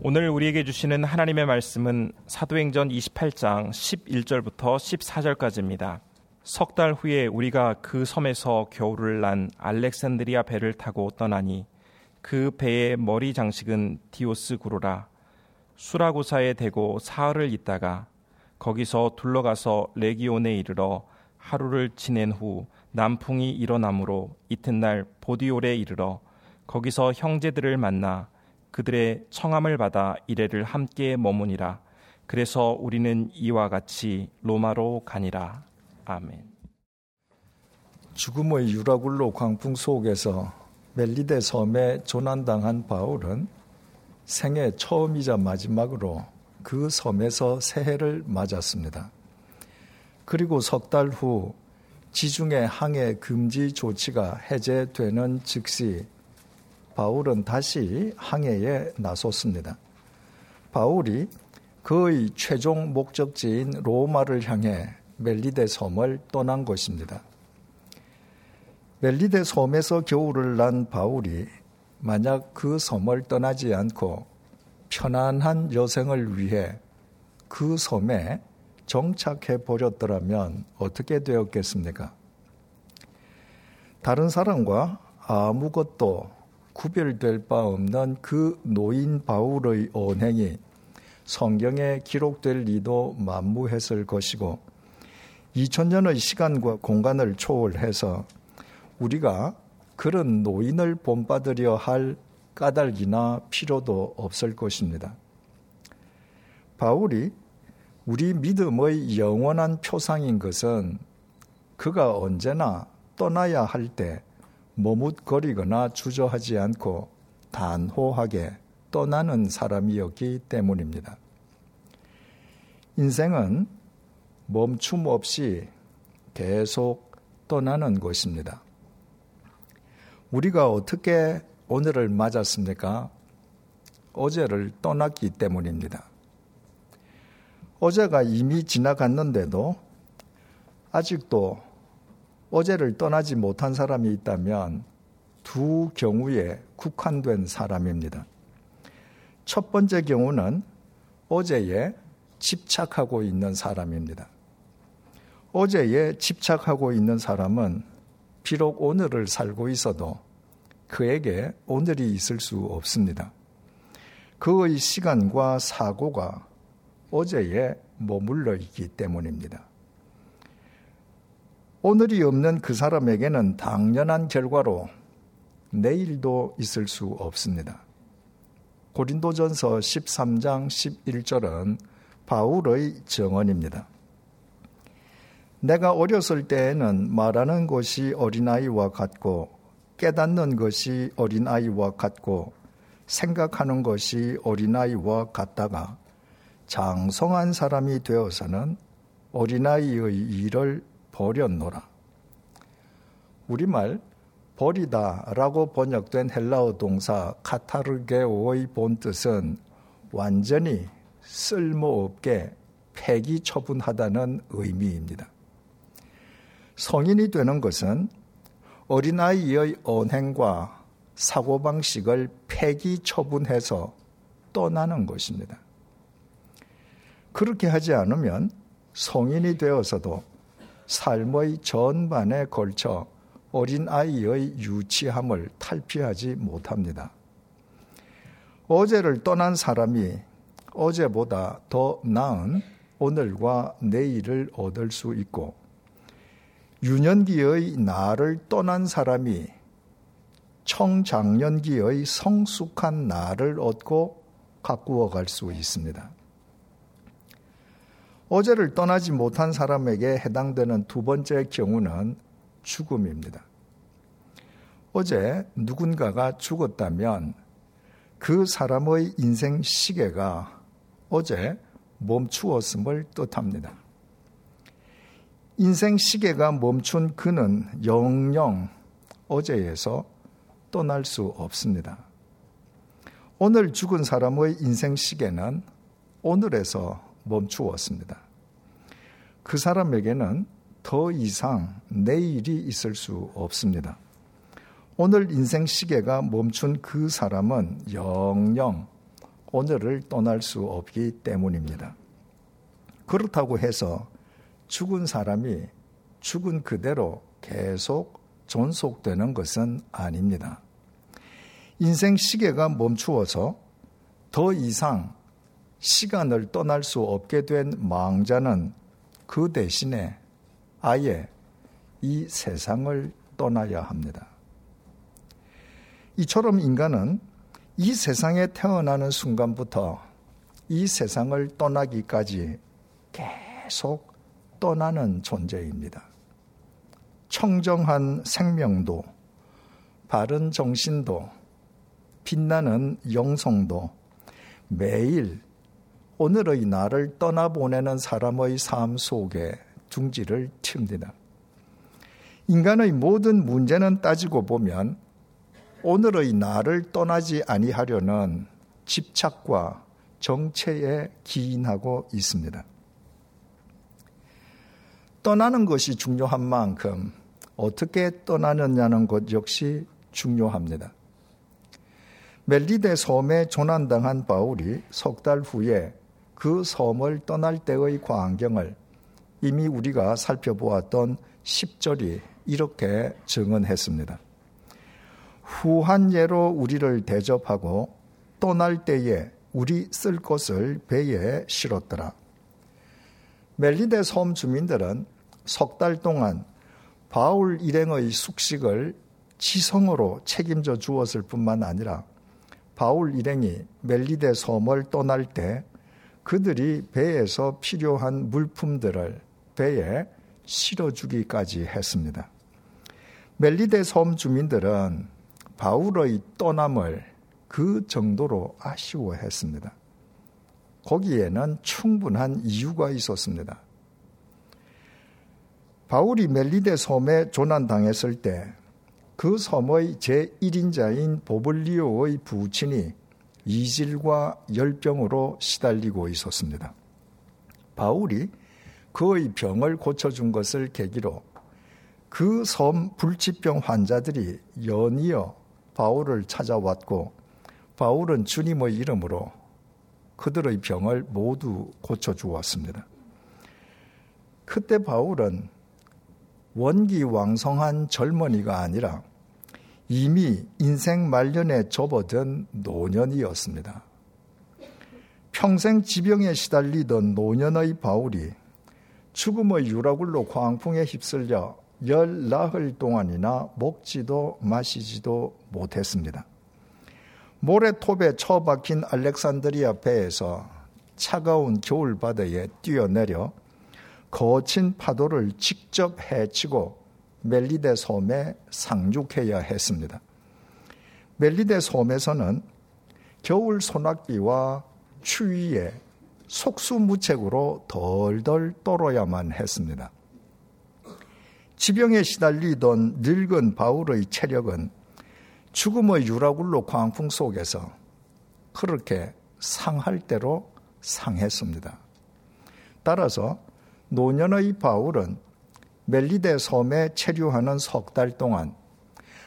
오늘 우리에게 주시는 하나님의 말씀은 사도행전 28장 11절부터 14절까지입니다. 석 달 후에 우리가 그 섬에서 겨울을 난 알렉산드리아 배를 타고 떠나니 그 배의 머리 장식은 디오스 구로라 수라고사에 대고 사흘을 있다가 거기서 둘러가서 레기온에 이르러 하루를 지낸 후 남풍이 일어나므로 이튿날 보디올에 이르러 거기서 형제들을 만나 그들의 청함을 받아 이래를 함께 머무니라. 그래서 우리는 이와 같이 로마로 가니라. 아멘. 죽음의 유라굴로 광풍 속에서 멜리데 섬에 조난당한 바울은 생애 처음이자 마지막으로 그 섬에서 새해를 맞았습니다. 그리고 석 달 후 지중해 항해 금지 조치가 해제되는 즉시 바울은 다시 항해에 나섰습니다. 바울이 그의 최종 목적지인 로마를 향해 멜리데 섬을 떠난 것입니다. 멜리데 섬에서 겨울을 난 바울이 만약 그 섬을 떠나지 않고 편안한 여생을 위해 그 섬에 정착해 버렸더라면 어떻게 되었겠습니까? 다른 사람과 아무것도 구별될 바 없는 그 노인 바울의 언행이 성경에 기록될 리도 만무했을 것이고 2000년의 시간과 공간을 초월해서 우리가 그런 노인을 본받으려 할 까닭이나 필요도 없을 것입니다. 바울이 우리 믿음의 영원한 표상인 것은 그가 언제나 떠나야 할 때 머뭇거리거나 주저하지 않고 단호하게 떠나는 사람이었기 때문입니다. 인생은 멈춤 없이 계속 떠나는 것입니다. 우리가 어떻게 오늘을 맞았습니까? 어제를 떠났기 때문입니다. 어제가 이미 지나갔는데도 아직도 어제를 떠나지 못한 사람이 있다면 두 경우에 국한된 사람입니다. 첫 번째 경우는 어제에 집착하고 있는 사람입니다. 어제에 집착하고 있는 사람은 비록 오늘을 살고 있어도 그에게 오늘이 있을 수 없습니다. 그의 시간과 사고가 어제에 머물러 있기 때문입니다. 오늘이 없는 그 사람에게는 당연한 결과로 내일도 있을 수 없습니다. 고린도전서 13장 11절은 바울의 정언입니다. 내가 어렸을 때에는 말하는 것이 어린아이와 같고 깨닫는 것이 어린아이와 같고 생각하는 것이 어린아이와 같다가 장성한 사람이 되어서는 어린아이의 일을 버렸노라. 우리말 버리다라고 번역된 헬라어 동사 카타르게오의 본뜻은 완전히 쓸모없게 폐기 처분하다는 의미입니다. 성인이 되는 것은 어린아이의 언행과 사고방식을 폐기 처분해서 떠나는 것입니다. 그렇게 하지 않으면 성인이 되어서도 삶의 전반에 걸쳐 어린아이의 유치함을 탈피하지 못합니다. 어제를 떠난 사람이 어제보다 더 나은 오늘과 내일을 얻을 수 있고, 유년기의 나를 떠난 사람이 청장년기의 성숙한 나를 얻고 가꾸어 갈 수 있습니다. 어제를 떠나지 못한 사람에게 해당되는 두 번째 경우는 죽음입니다. 어제 누군가가 죽었다면 그 사람의 인생 시계가 어제 멈추었음을 뜻합니다. 인생 시계가 멈춘 그는 영영 어제에서 떠날 수 없습니다. 오늘 죽은 사람의 인생 시계는 오늘에서 멈추었습니다. 그 사람에게는 더 이상 내일이 있을 수 없습니다. 오늘 인생 시계가 멈춘 그 사람은 영영 오늘을 떠날 수 없기 때문입니다. 그렇다고 해서 죽은 사람이 죽은 그대로 계속 존속되는 것은 아닙니다. 인생 시계가 멈추어서 더 이상 시간을 떠날 수 없게 된 망자는 그 대신에 아예 이 세상을 떠나야 합니다. 이처럼 인간은 이 세상에 태어나는 순간부터 이 세상을 떠나기까지 계속 떠나는 존재입니다. 청정한 생명도, 바른 정신도, 빛나는 영성도 매일 오늘의 나를 떠나보내는 사람의 삶 속에 둥지를 틉니다. 인간의 모든 문제는 따지고 보면 오늘의 나를 떠나지 아니하려는 집착과 정체에 기인하고 있습니다. 떠나는 것이 중요한 만큼 어떻게 떠나느냐는 것 역시 중요합니다. 멜리데 섬에 조난당한 바울이 석 달 후에 그 섬을 떠날 때의 광경을 이미 우리가 살펴보았던 10절이 이렇게 증언했습니다. 후한 예로 우리를 대접하고 떠날 때에 우리 쓸 것을 배에 실었더라. 멜리데 섬 주민들은 석 달 동안 바울 일행의 숙식을 지성으로 책임져 주었을 뿐만 아니라 바울 일행이 멜리데 섬을 떠날 때 그들이 배에서 필요한 물품들을 배에 실어주기까지 했습니다. 멜리데 섬 주민들은 바울의 떠남을 그 정도로 아쉬워했습니다. 거기에는 충분한 이유가 있었습니다. 바울이 멜리데 섬에 조난당했을 때 그 섬의 제1인자인 보블리오의 부친이 이질과 열병으로 시달리고 있었습니다. 바울이 그의 병을 고쳐준 것을 계기로 그 섬 불치병 환자들이 연이어 바울을 찾아왔고 바울은 주님의 이름으로 그들의 병을 모두 고쳐주었습니다. 그때 바울은 원기왕성한 젊은이가 아니라 이미 인생 말년에 접어든 노년이었습니다. 평생 지병에 시달리던 노년의 바울이 죽음의 유라굴로 광풍에 휩쓸려 열 나흘 동안이나 먹지도 마시지도 못했습니다. 모래톱에 처박힌 알렉산드리아 배에서 차가운 겨울바다에 뛰어내려 거친 파도를 직접 헤치고 멜리데 섬에 상륙해야 했습니다. 멜리데 섬에서는 겨울 소낙비와 추위에 속수무책으로 덜덜 떨어야만 했습니다. 지병에 시달리던 늙은 바울의 체력은 죽음의 유라굴로 광풍 속에서 그렇게 상할 대로 상했습니다. 따라서 노년의 바울은 멜리데 섬에 체류하는 석 달 동안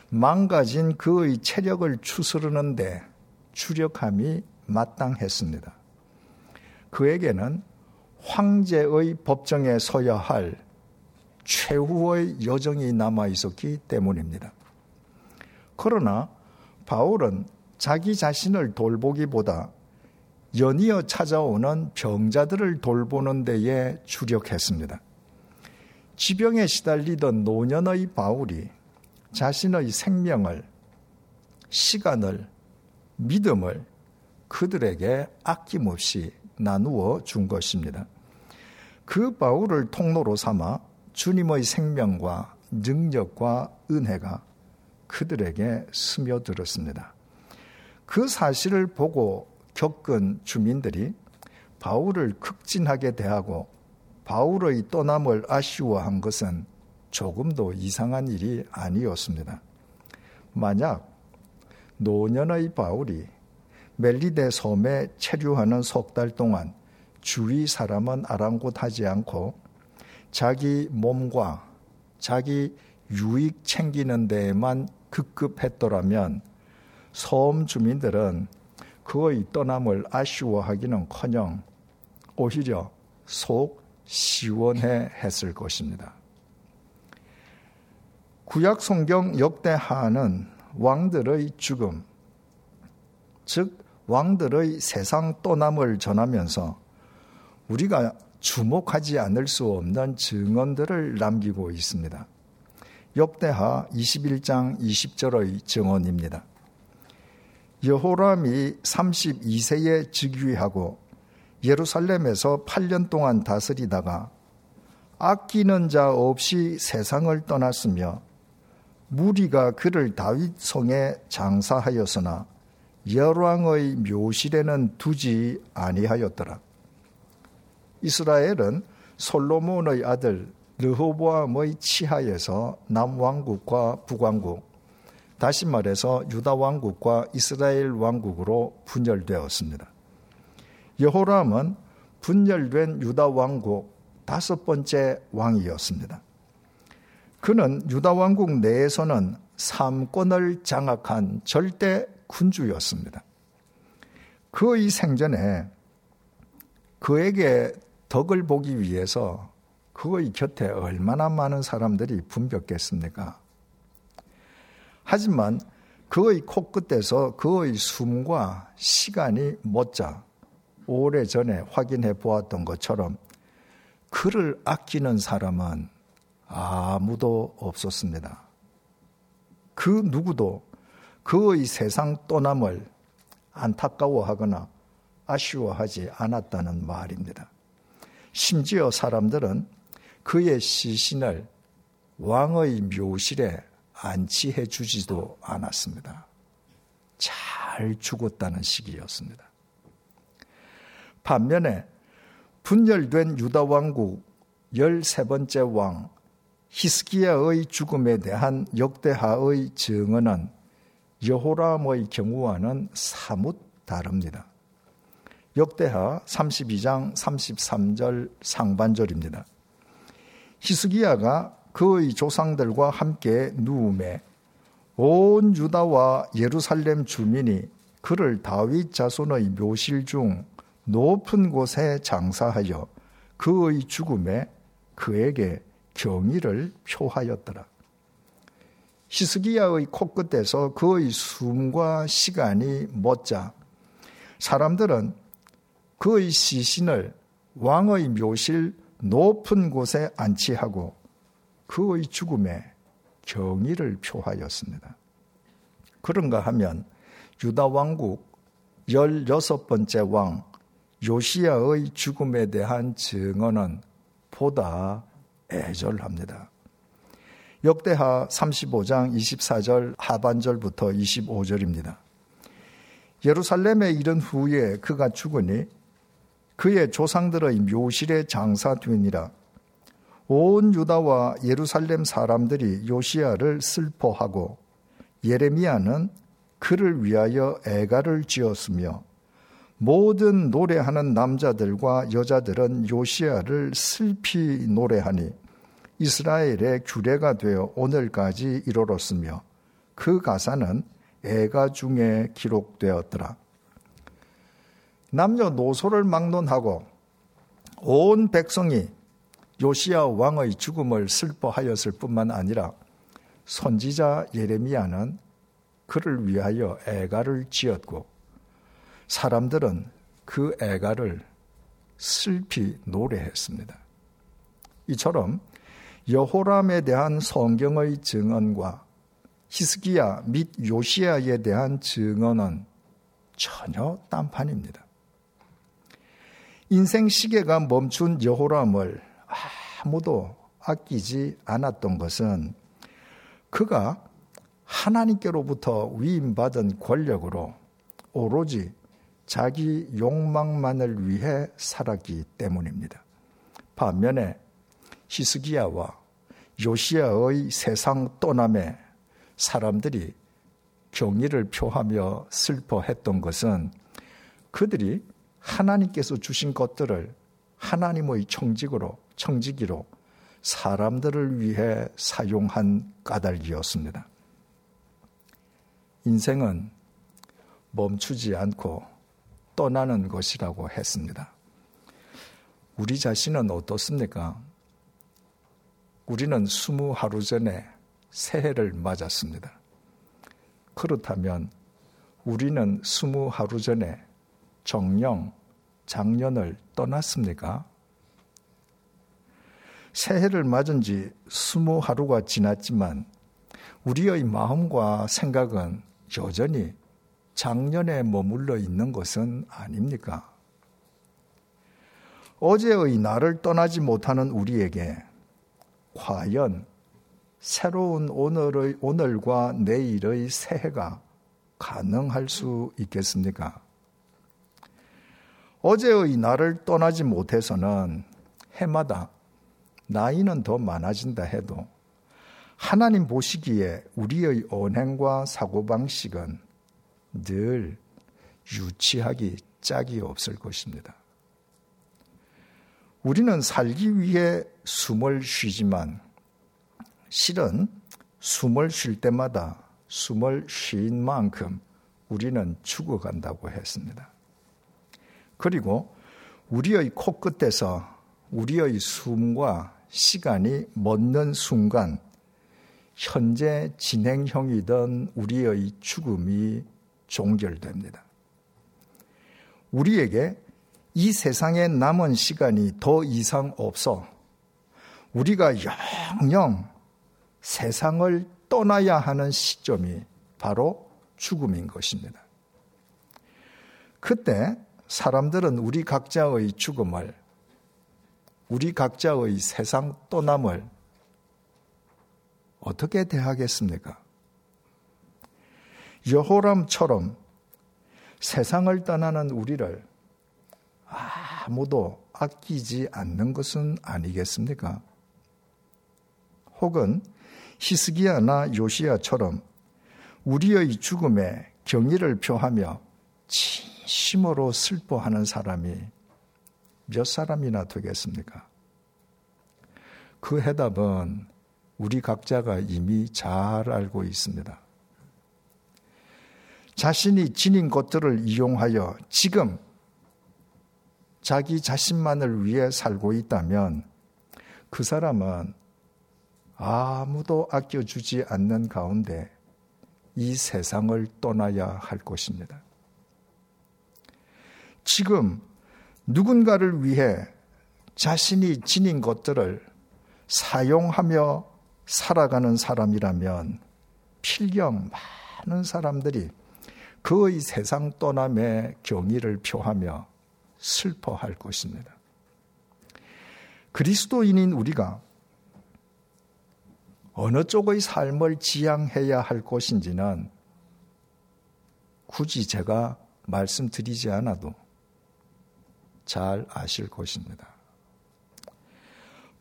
망가진 그의 체력을 추스르는데 주력함이 마땅했습니다. 그에게는 황제의 법정에 서야 할 최후의 여정이 남아 있었기 때문입니다. 그러나 바울은 자기 자신을 돌보기보다 연이어 찾아오는 병자들을 돌보는 데에 주력했습니다. 지병에 시달리던 노년의 바울이 자신의 생명을, 시간을, 믿음을 그들에게 아낌없이 나누어 준 것입니다. 그 바울을 통로로 삼아 주님의 생명과 능력과 은혜가 그들에게 스며들었습니다. 그 사실을 보고 겪은 주민들이 바울을 극진하게 대하고 바울의 떠남을 아쉬워한 것은 조금도 이상한 일이 아니었습니다. 만약 노년의 바울이 멜리데 섬에 체류하는 석 달 동안 주위 사람은 아랑곳하지 않고 자기 몸과 자기 유익 챙기는 데에만 급급했더라면 섬 주민들은 그의 떠남을 아쉬워하기는 커녕 오히려 속 시원해 했을 것입니다. 구약 성경 역대하는 왕들의 죽음, 즉 왕들의 세상 떠남을 전하면서 우리가 주목하지 않을 수 없는 증언들을 남기고 있습니다. 역대하 21장 20절의 증언입니다. 여호람이 32세에 즉위하고 예루살렘에서 8년 동안 다스리다가 아끼는 자 없이 세상을 떠났으며 무리가 그를 다윗 성에 장사하였으나 열왕의 묘실에는 두지 아니하였더라. 이스라엘은 솔로몬의 아들 르호보암의 치하에서 남왕국과 북왕국, 다시 말해서 유다 왕국과 이스라엘 왕국으로 분열되었습니다. 여호람은 분열된 유다 왕국 다섯 번째 왕이었습니다. 그는 유다 왕국 내에서는 삼권을 장악한 절대 군주였습니다. 그의 생전에 그에게 덕을 보기 위해서 그의 곁에 얼마나 많은 사람들이 분벽했습니까? 하지만 그의 코끝에서 그의 숨과 시간이 멎자 오래 전에 확인해 보았던 것처럼 그를 아끼는 사람은 아무도 없었습니다. 그 누구도 그의 세상 떠남을 안타까워하거나 아쉬워하지 않았다는 말입니다. 심지어 사람들은 그의 시신을 왕의 묘실에 안치해 주지도 않았습니다. 잘 죽었다는 시기였습니다. 반면에 분열된 유다 왕국 13번째 왕 히스기야의 죽음에 대한 역대하의 증언은 여호람의 경우와는 사뭇 다릅니다. 역대하 32장 33절 상반절입니다. 히스기야가 그의 조상들과 함께 누움에 온 유다와 예루살렘 주민이 그를 다윗 자손의 묘실 중 높은 곳에 장사하여 그의 죽음에 그에게 경의를 표하였더라. 히스기야의 코끝에서 그의 숨과 시간이 멎자 사람들은 그의 시신을 왕의 묘실 높은 곳에 안치하고 그의 죽음에 경의를 표하였습니다. 그런가 하면 유다 왕국 16번째 왕 요시야의 죽음에 대한 증언은 보다 애절합니다. 역대하 35장 24절 하반절부터 25절입니다. 예루살렘에 이른 후에 그가 죽으니 그의 조상들의 묘실에 장사되니라. 온 유다와 예루살렘 사람들이 요시야를 슬퍼하고 예레미야는 그를 위하여 애가를 지었으며 모든 노래하는 남자들과 여자들은 요시야를 슬피 노래하니 이스라엘의 규례가 되어 오늘까지 이르렀으며 그 가사는 애가 중에 기록되었더라. 남녀노소를 막론하고 온 백성이 요시야 왕의 죽음을 슬퍼하였을 뿐만 아니라 선지자 예레미야는 그를 위하여 애가를 지었고 사람들은 그 애가를 슬피 노래했습니다. 이처럼 여호람에 대한 성경의 증언과 히스기야 및 요시야에 대한 증언은 전혀 딴판입니다. 인생 시계가 멈춘 여호람을 아무도 아끼지 않았던 것은 그가 하나님께로부터 위임받은 권력으로 오로지 자기 욕망만을 위해 살았기 때문입니다. 반면에 히스기야와 요시야의 세상 떠남에 사람들이 경의를 표하며 슬퍼했던 것은 그들이 하나님께서 주신 것들을 하나님의 청직으로 청지기로 사람들을 위해 사용한 까닭이었습니다. 인생은 멈추지 않고 떠나는 것이라고 했습니다. 우리 자신은 어떻습니까? 우리는 스무 하루 전에 새해를 맞았습니다. 그렇다면 우리는 스무 하루 전에 정령 작년을 떠났습니까? 새해를 맞은 지 스무 하루가 지났지만 우리의 마음과 생각은 여전히 작년에 머물러 있는 것은 아닙니까? 어제의 나를 떠나지 못하는 우리에게 과연 새로운 오늘의, 오늘과 내일의 새해가 가능할 수 있겠습니까? 어제의 나를 떠나지 못해서는 해마다 나이는 더 많아진다 해도 하나님 보시기에 우리의 언행과 사고방식은 늘 유치하기 짝이 없을 것입니다. 우리는 살기 위해 숨을 쉬지만 실은 숨을 쉴 때마다 숨을 쉰 만큼 우리는 죽어간다고 했습니다. 그리고 우리의 코끝에서 우리의 숨과 시간이 멎는 순간 현재 진행형이던 우리의 죽음이 종결됩니다. 우리에게 이 세상에 남은 시간이 더 이상 없어 우리가 영영 세상을 떠나야 하는 시점이 바로 죽음인 것입니다. 그때 사람들은 우리 각자의 죽음을, 우리 각자의 세상 떠남을 어떻게 대하겠습니까? 여호람처럼 세상을 떠나는 우리를 아무도 아끼지 않는 것은 아니겠습니까? 혹은 히스기야나 요시야처럼 우리의 죽음에 경의를 표하며 진심으로 슬퍼하는 사람이 몇 사람이나 되겠습니까? 그 해답은 우리 각자가 이미 잘 알고 있습니다. 자신이 지닌 것들을 이용하여 지금 자기 자신만을 위해 살고 있다면 그 사람은 아무도 아껴주지 않는 가운데 이 세상을 떠나야 할 것입니다. 지금 누군가를 위해 자신이 지닌 것들을 사용하며 살아가는 사람이라면 필경 많은 사람들이 그의 세상 떠남의 경의를 표하며 슬퍼할 것입니다. 그리스도인인 우리가 어느 쪽의 삶을 지향해야 할 것인지는 굳이 제가 말씀드리지 않아도 잘 아실 것입니다.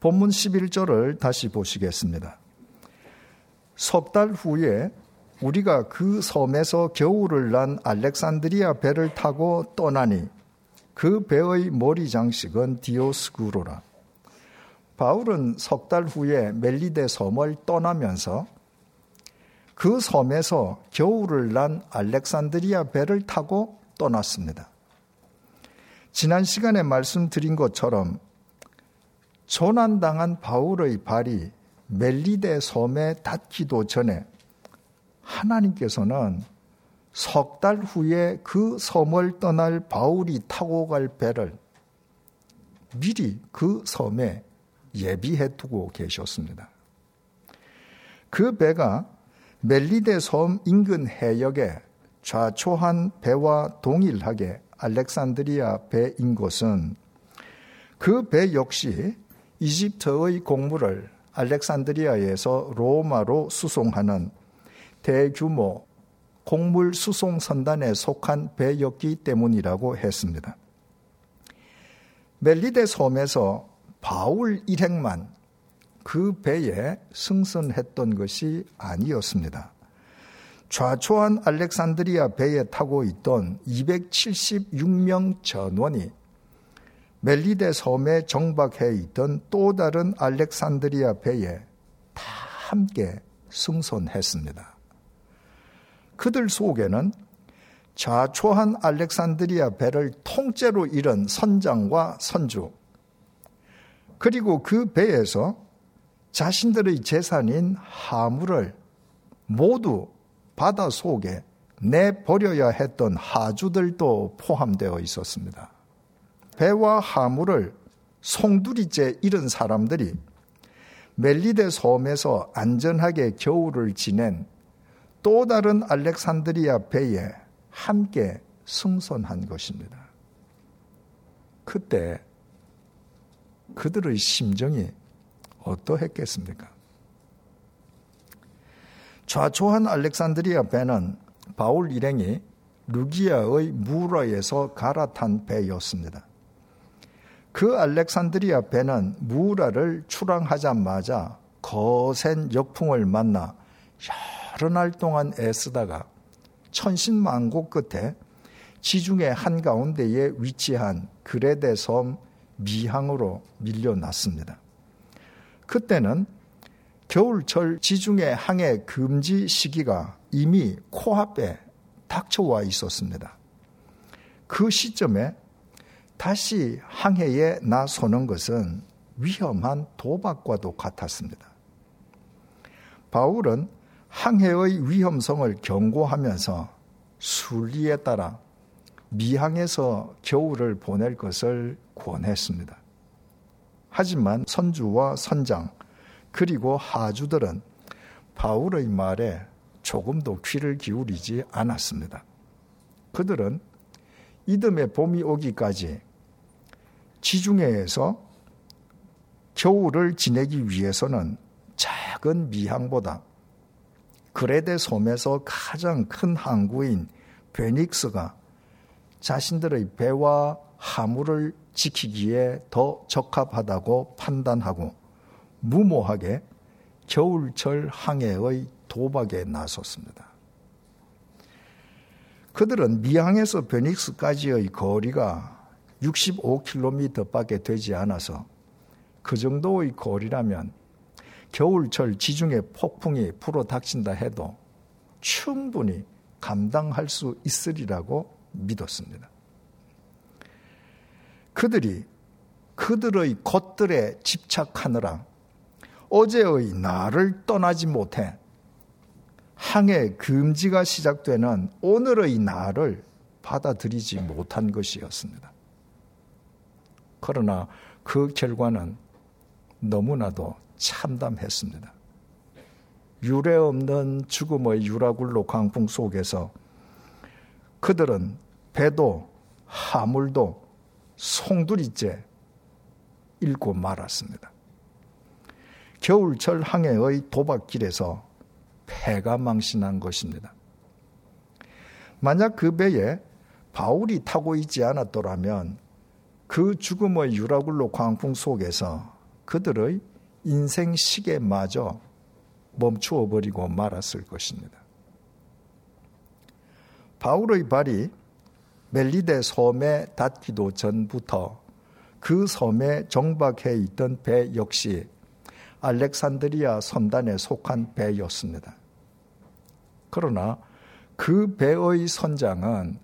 본문 11절을 다시 보시겠습니다. 석 달 후에 우리가 그 섬에서 겨울을 난 알렉산드리아 배를 타고 떠나니 그 배의 머리 장식은 디오스구로라. 바울은 석 달 후에 멜리데 섬을 떠나면서 그 섬에서 겨울을 난 알렉산드리아 배를 타고 떠났습니다. 지난 시간에 말씀드린 것처럼 조난당한 바울의 발이 멜리데 섬에 닿기도 전에 하나님께서는 석 달 후에 그 섬을 떠날 바울이 타고 갈 배를 미리 그 섬에 예비해 두고 계셨습니다. 그 배가 멜리데 섬 인근 해역에 좌초한 배와 동일하게 알렉산드리아 배인 것은 그 배 역시 이집트의 공물을 알렉산드리아에서 로마로 수송하는 대규모 곡물 수송 선단에 속한 배였기 때문이라고 했습니다. 멜리데 섬에서 바울 일행만 그 배에 승선했던 것이 아니었습니다. 좌초한 알렉산드리아 배에 타고 있던 276명 전원이 멜리데 섬에 정박해 있던 또 다른 알렉산드리아 배에 다 함께 승선했습니다. 그들 속에는 좌초한 알렉산드리아 배를 통째로 잃은 선장과 선주, 그리고 그 배에서 자신들의 재산인 하물을 모두 바다 속에 내버려야 했던 하주들도 포함되어 있었습니다. 배와 하물을 송두리째 잃은 사람들이 멜리데 섬에서 안전하게 겨울을 지낸 또 다른 알렉산드리아 배에 함께 승선한 것입니다. 그때 그들의 심정이 어떠했겠습니까? 좌초한 알렉산드리아 배는 바울 일행이 루기아의 무라에서 갈아탄 배였습니다. 그 알렉산드리아 배는 무라를 출항하자마자 거센 역풍을 만나 여러 날 동안 애쓰다가 천신만고 끝에 지중해 한가운데에 위치한 그레데 섬 미항으로 밀려났습니다. 그때는 겨울철 지중해 항해 금지 시기가 이미 코앞에 닥쳐와 있었습니다. 그 시점에 다시 항해에 나서는 것은 위험한 도박과도 같았습니다. 바울은 항해의 위험성을 경고하면서 순리에 따라 미항에서 겨울을 보낼 것을 권했습니다. 하지만 선주와 선장 그리고 하주들은 바울의 말에 조금도 귀를 기울이지 않았습니다. 그들은 이듬해 봄이 오기까지 지중해에서 겨울을 지내기 위해서는 작은 미항보다 그레데 섬에서 가장 큰 항구인 베닉스가 자신들의 배와 하물을 지키기에 더 적합하다고 판단하고 무모하게 겨울철 항해의 도박에 나섰습니다. 그들은 미항에서 베닉스까지의 거리가 65km밖에 되지 않아서 그 정도의 거리라면 겨울철 지중해 폭풍이 불어 닥친다 해도 충분히 감당할 수 있으리라고 믿었습니다. 그들이 그들의 것들에 집착하느라 어제의 나를 떠나지 못해 항해 금지가 시작되는 오늘의 나를 받아들이지 못한 것이었습니다. 그러나 그 결과는 너무나도 참담했습니다. 유례 없는 죽음의 유라굴로 강풍 속에서 그들은 배도 하물도 송두리째 잃고 말았습니다. 겨울철 항해의 도박길에서 폐가 망신한 것입니다. 만약 그 배에 바울이 타고 있지 않았더라면 그 죽음의 유라굴로 광풍 속에서 그들의 인생 시계마저 멈추어 버리고 말았을 것입니다. 바울의 발이 멜리데 섬에 닿기도 전부터 그 섬에 정박해 있던 배 역시 알렉산드리아 선단에 속한 배였습니다. 그러나 그 배의 선장은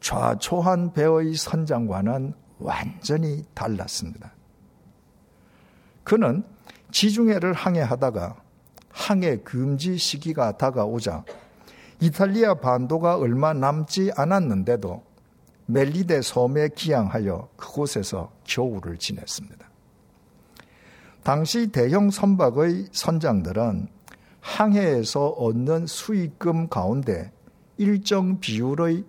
좌초한 배의 선장과는 완전히 달랐습니다. 그는 지중해를 항해하다가 항해 금지 시기가 다가오자 이탈리아 반도가 얼마 남지 않았는데도 멜리데 섬에 기항하여 그곳에서 겨울을 지냈습니다. 당시 대형 선박의 선장들은 항해에서 얻는 수익금 가운데 일정 비율의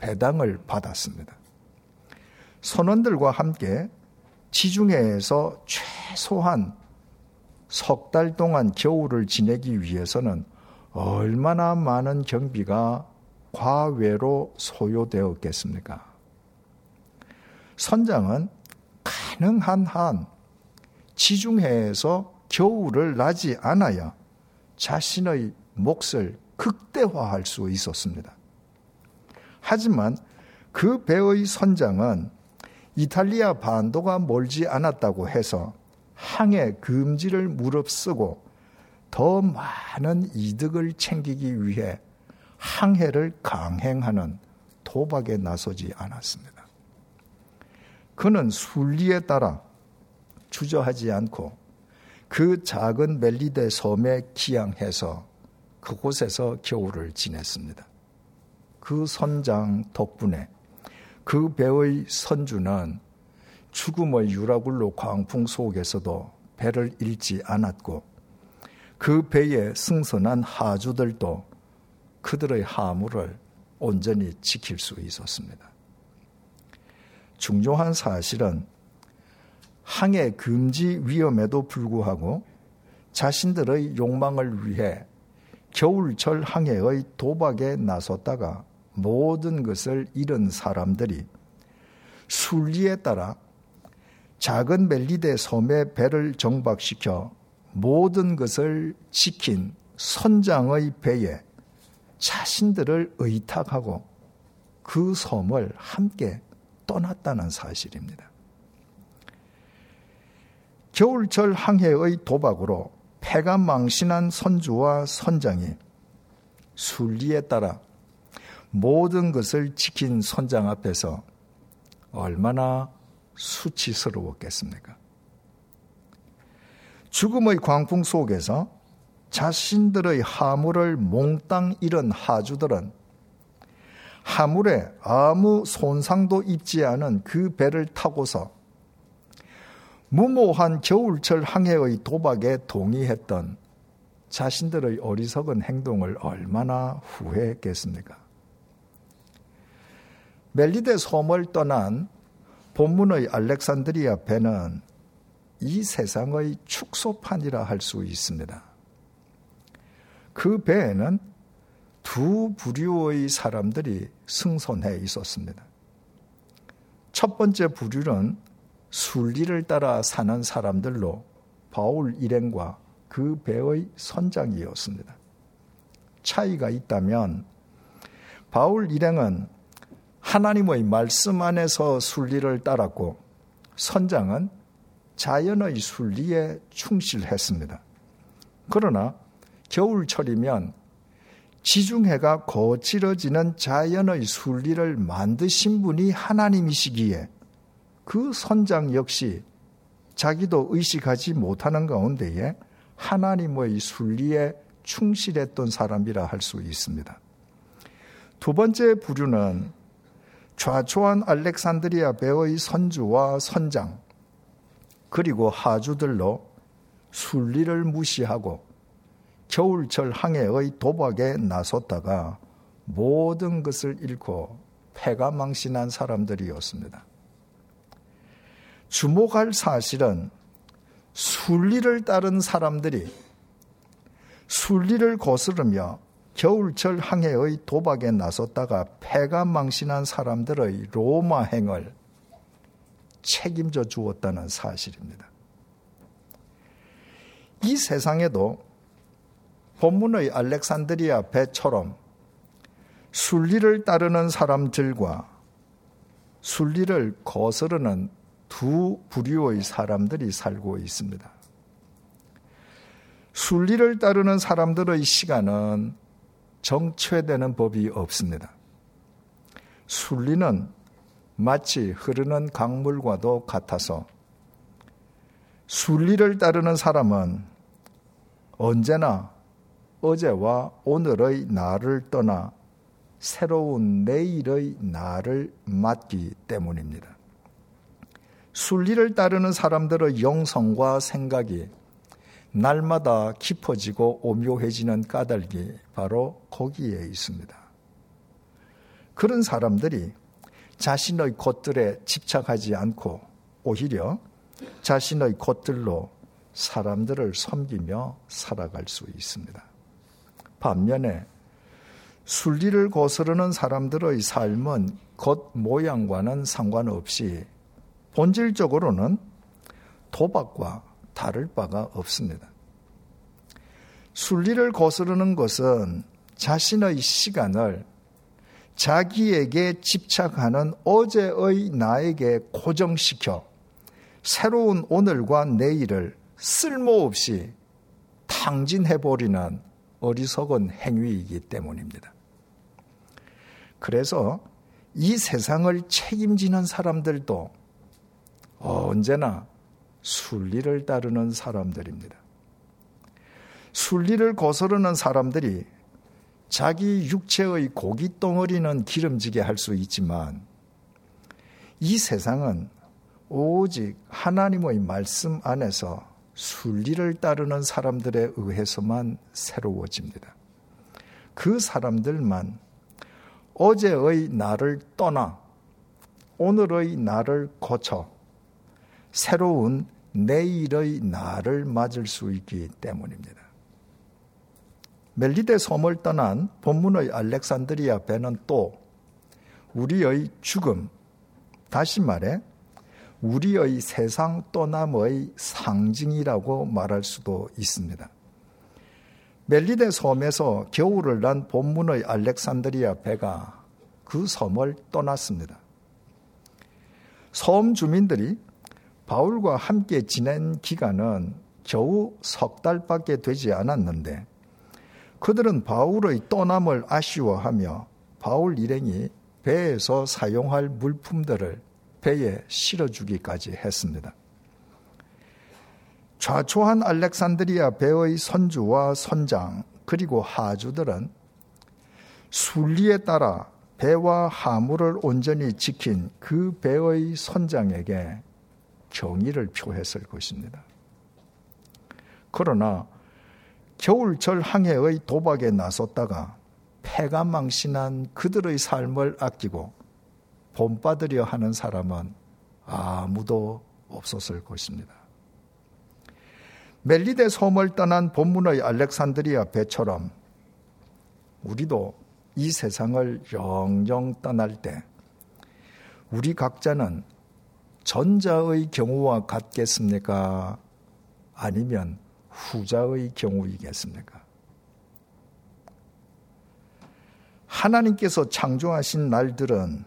배당을 받았습니다. 선원들과 함께 지중해에서 최소한 석 달 동안 겨울을 지내기 위해서는 얼마나 많은 경비가 과외로 소요되었겠습니까? 선장은 가능한 한 지중해에서 겨울을 나지 않아야 자신의 몫을 극대화할 수 있었습니다. 하지만 그 배의 선장은 이탈리아 반도가 멀지 않았다고 해서 항해 금지를 무릅쓰고 더 많은 이득을 챙기기 위해 항해를 강행하는 도박에 나서지 않았습니다. 그는 순리에 따라 주저하지 않고 그 작은 멜리데 섬에 기양해서 그곳에서 겨울을 지냈습니다. 그 선장 덕분에 그 배의 선주는 죽음의 유라굴로 광풍 속에서도 배를 잃지 않았고 그 배에 승선한 하주들도 그들의 하물을 온전히 지킬 수 있었습니다. 중요한 사실은 항해 금지 위험에도 불구하고 자신들의 욕망을 위해 겨울철 항해의 도박에 나섰다가 모든 것을 잃은 사람들이 순리에 따라 작은 멜리데 섬의 배를 정박시켜 모든 것을 지킨 선장의 배에 자신들을 의탁하고 그 섬을 함께 떠났다는 사실입니다. 겨울철 항해의 도박으로 패가 망신한 선주와 선장이 순리에 따라 모든 것을 지킨 선장 앞에서 얼마나 수치스러웠겠습니까? 죽음의 광풍 속에서 자신들의 하물을 몽땅 잃은 하주들은 하물에 아무 손상도 입지 않은 그 배를 타고서 무모한 겨울철 항해의 도박에 동의했던 자신들의 어리석은 행동을 얼마나 후회했겠습니까? 멜리데 섬을 떠난 본문의 알렉산드리아 배는 이 세상의 축소판이라 할 수 있습니다. 그 배에는 두 부류의 사람들이 승선해 있었습니다. 첫 번째 부류는 순리를 따라 사는 사람들로 바울 일행과 그 배의 선장이었습니다. 차이가 있다면 바울 일행은 하나님의 말씀 안에서 순리를 따랐고 선장은 자연의 순리에 충실했습니다. 그러나 겨울철이면 지중해가 거칠어지는 자연의 순리를 만드신 분이 하나님이시기에 그 선장 역시 자기도 의식하지 못하는 가운데에 하나님의 순리에 충실했던 사람이라 할 수 있습니다. 두 번째 부류는 좌초한 알렉산드리아 배의 선주와 선장, 그리고 하주들로 순리를 무시하고 겨울철 항해의 도박에 나섰다가 모든 것을 잃고 패가 망신한 사람들이었습니다. 주목할 사실은 순리를 따른 사람들이 순리를 거스르며 겨울철 항해의 도박에 나섰다가 패가 망신한 사람들의 로마 행을 책임져 주었다는 사실입니다. 이 세상에도 본문의 알렉산드리아 배처럼 순리를 따르는 사람들과 순리를 거스르는 두 부류의 사람들이 살고 있습니다. 순리를 따르는 사람들의 시간은 정체되는 법이 없습니다. 순리는 마치 흐르는 강물과도 같아서 순리를 따르는 사람은 언제나 어제와 오늘의 나를 떠나 새로운 내일의 나를 맞기 때문입니다. 순리를 따르는 사람들의 영성과 생각이 날마다 깊어지고 오묘해지는 까닭이 바로 거기에 있습니다. 그런 사람들이 자신의 것들에 집착하지 않고 오히려 자신의 것들로 사람들을 섬기며 살아갈 수 있습니다. 반면에 순리를 거스르는 사람들의 삶은 겉 모양과는 상관없이 본질적으로는 도박과 다를 바가 없습니다. 순리를 거스르는 것은 자신의 시간을 자기에게 집착하는 어제의 나에게 고정시켜 새로운 오늘과 내일을 쓸모없이 탕진해버리는 어리석은 행위이기 때문입니다. 그래서 이 세상을 책임지는 사람들도 언제나 순리를 따르는 사람들입니다. 순리를 거스르는 사람들이 자기 육체의 고기 덩어리는 기름지게 할 수 있지만 이 세상은 오직 하나님의 말씀 안에서 순리를 따르는 사람들에 의해서만 새로워집니다. 그 사람들만 어제의 나를 떠나 오늘의 나를 거쳐 새로운 내일의 나를 맞을 수 있기 때문입니다. 멜리데 섬을 떠난 본문의 알렉산드리아 배는 또 우리의 죽음, 다시 말해 우리의 세상 떠남의 상징이라고 말할 수도 있습니다. 멜리데 섬에서 겨울을 난 본문의 알렉산드리아 배가 그 섬을 떠났습니다. 섬 주민들이 바울과 함께 지낸 기간은 겨우 석 달밖에 되지 않았는데 그들은 바울의 떠남을 아쉬워하며 바울 일행이 배에서 사용할 물품들을 배에 실어주기까지 했습니다. 좌초한 알렉산드리아 배의 선주와 선장 그리고 하주들은 순리에 따라 배와 하물을 온전히 지킨 그 배의 선장에게 경의를 표했을 것입니다. 그러나 겨울철 항해의 도박에 나섰다가 패가 망신한 그들의 삶을 아끼고 본받으려 하는 사람은 아무도 없었을 것입니다. 멜리데 섬을 떠난 본문의 알렉산드리아 배처럼 우리도 이 세상을 영영 떠날 때 우리 각자는 전자의 경우와 같겠습니까? 아니면 후자의 경우이겠습니까? 하나님께서 창조하신 날들은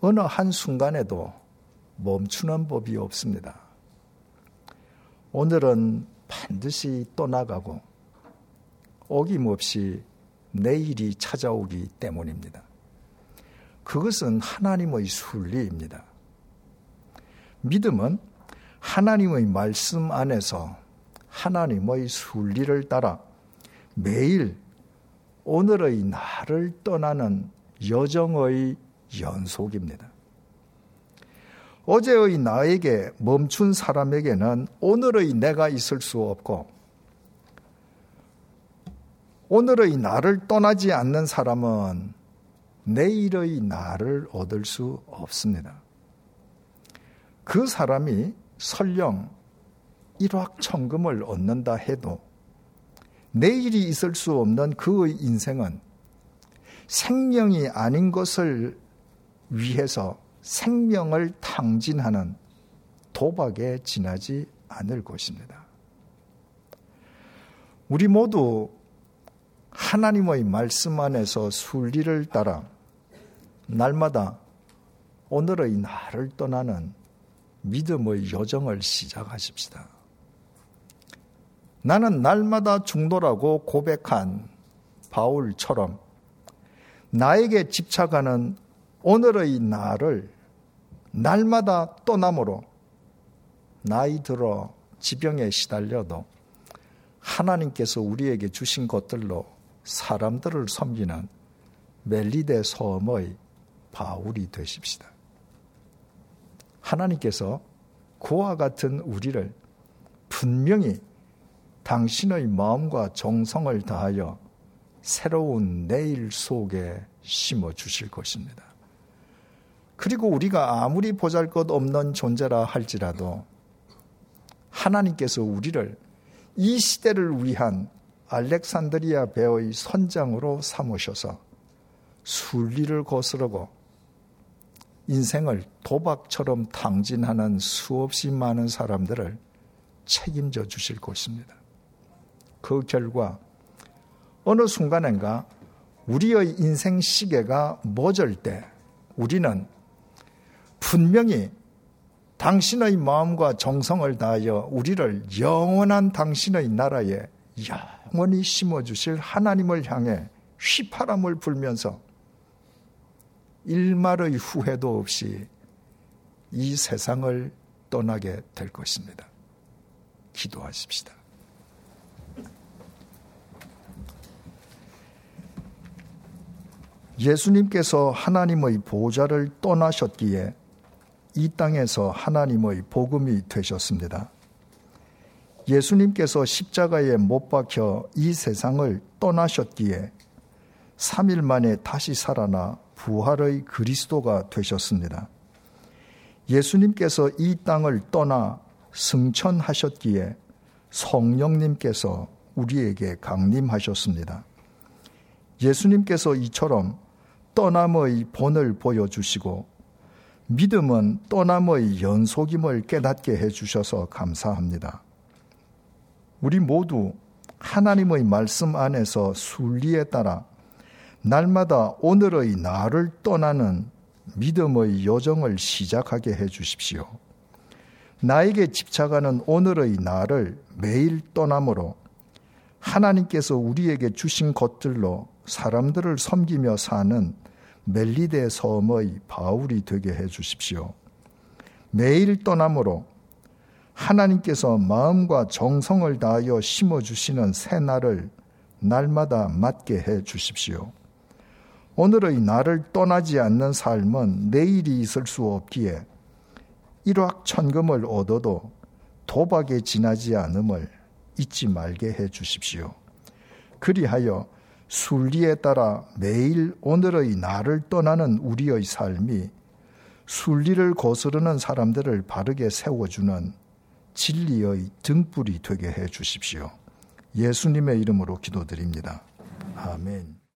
어느 한 순간에도 멈추는 법이 없습니다. 오늘은 반드시 떠나가고 어김없이 내일이 찾아오기 때문입니다. 그것은 하나님의 순리입니다. 믿음은 하나님의 말씀 안에서 하나님의 순리를 따라 매일 오늘의 나를 떠나는 여정의 연속입니다. 어제의 나에게 멈춘 사람에게는 오늘의 내가 있을 수 없고 오늘의 나를 떠나지 않는 사람은 내일의 나를 얻을 수 없습니다. 그 사람이 설령 일확천금을 얻는다 해도 내일이 있을 수 없는 그의 인생은 생명이 아닌 것을 위해서 생명을 탕진하는 도박에 지나지 않을 것입니다. 우리 모두 하나님의 말씀 안에서 순리를 따라 날마다 오늘의 나를 떠나는 믿음의 여정을 시작하십시다. 나는 날마다 중도라고 고백한 바울처럼 나에게 집착하는 오늘의 나를 날마다 떠남으로 나이 들어 지병에 시달려도 하나님께서 우리에게 주신 것들로 사람들을 섬기는 멜리데 섬의 바울이 되십시다. 하나님께서 그와 같은 우리를 분명히 당신의 마음과 정성을 다하여 새로운 내일 속에 심어 주실 것입니다. 그리고 우리가 아무리 보잘 것 없는 존재라 할지라도 하나님께서 우리를 이 시대를 위한 알렉산드리아 배의 선장으로 삼으셔서 순리를 거스르고 인생을 도박처럼 탕진하는 수없이 많은 사람들을 책임져 주실 것입니다. 그 결과 어느 순간인가 우리의 인생 시계가 멎을 때 우리는 분명히 당신의 마음과 정성을 다하여 우리를 영원한 당신의 나라에 영원히 심어주실 하나님을 향해 휘파람을 불면서 일말의 후회도 없이 이 세상을 떠나게 될 것입니다. 기도하십시다. 예수님께서 하나님의 보좌를 떠나셨기에 이 땅에서 하나님의 복음이 되셨습니다. 예수님께서 십자가에 못 박혀 이 세상을 떠나셨기에 3일 만에 다시 살아나 부활의 그리스도가 되셨습니다. 예수님께서 이 땅을 떠나 승천하셨기에 성령님께서 우리에게 강림하셨습니다. 예수님께서 이처럼 떠남의 본을 보여주시고 믿음은 떠남의 연속임을 깨닫게 해주셔서 감사합니다. 우리 모두 하나님의 말씀 안에서 순리에 따라 날마다 오늘의 나를 떠나는 믿음의 여정을 시작하게 해 주십시오. 나에게 집착하는 오늘의 나를 매일 떠남으로 하나님께서 우리에게 주신 것들로 사람들을 섬기며 사는 멜리데 섬의 바울이 되게 해 주십시오. 매일 떠남으로 하나님께서 마음과 정성을 다하여 심어 주시는 새 날을 날마다 맞게 해 주십시오. 오늘의 나를 떠나지 않는 삶은 내일이 있을 수 없기에 일확천금을 얻어도 도박에 지나지 않음을 잊지 말게 해 주십시오. 그리하여 순리에 따라 매일 오늘의 나를 떠나는 우리의 삶이 순리를 거스르는 사람들을 바르게 세워주는 진리의 등불이 되게 해 주십시오. 예수님의 이름으로 기도드립니다. 아멘.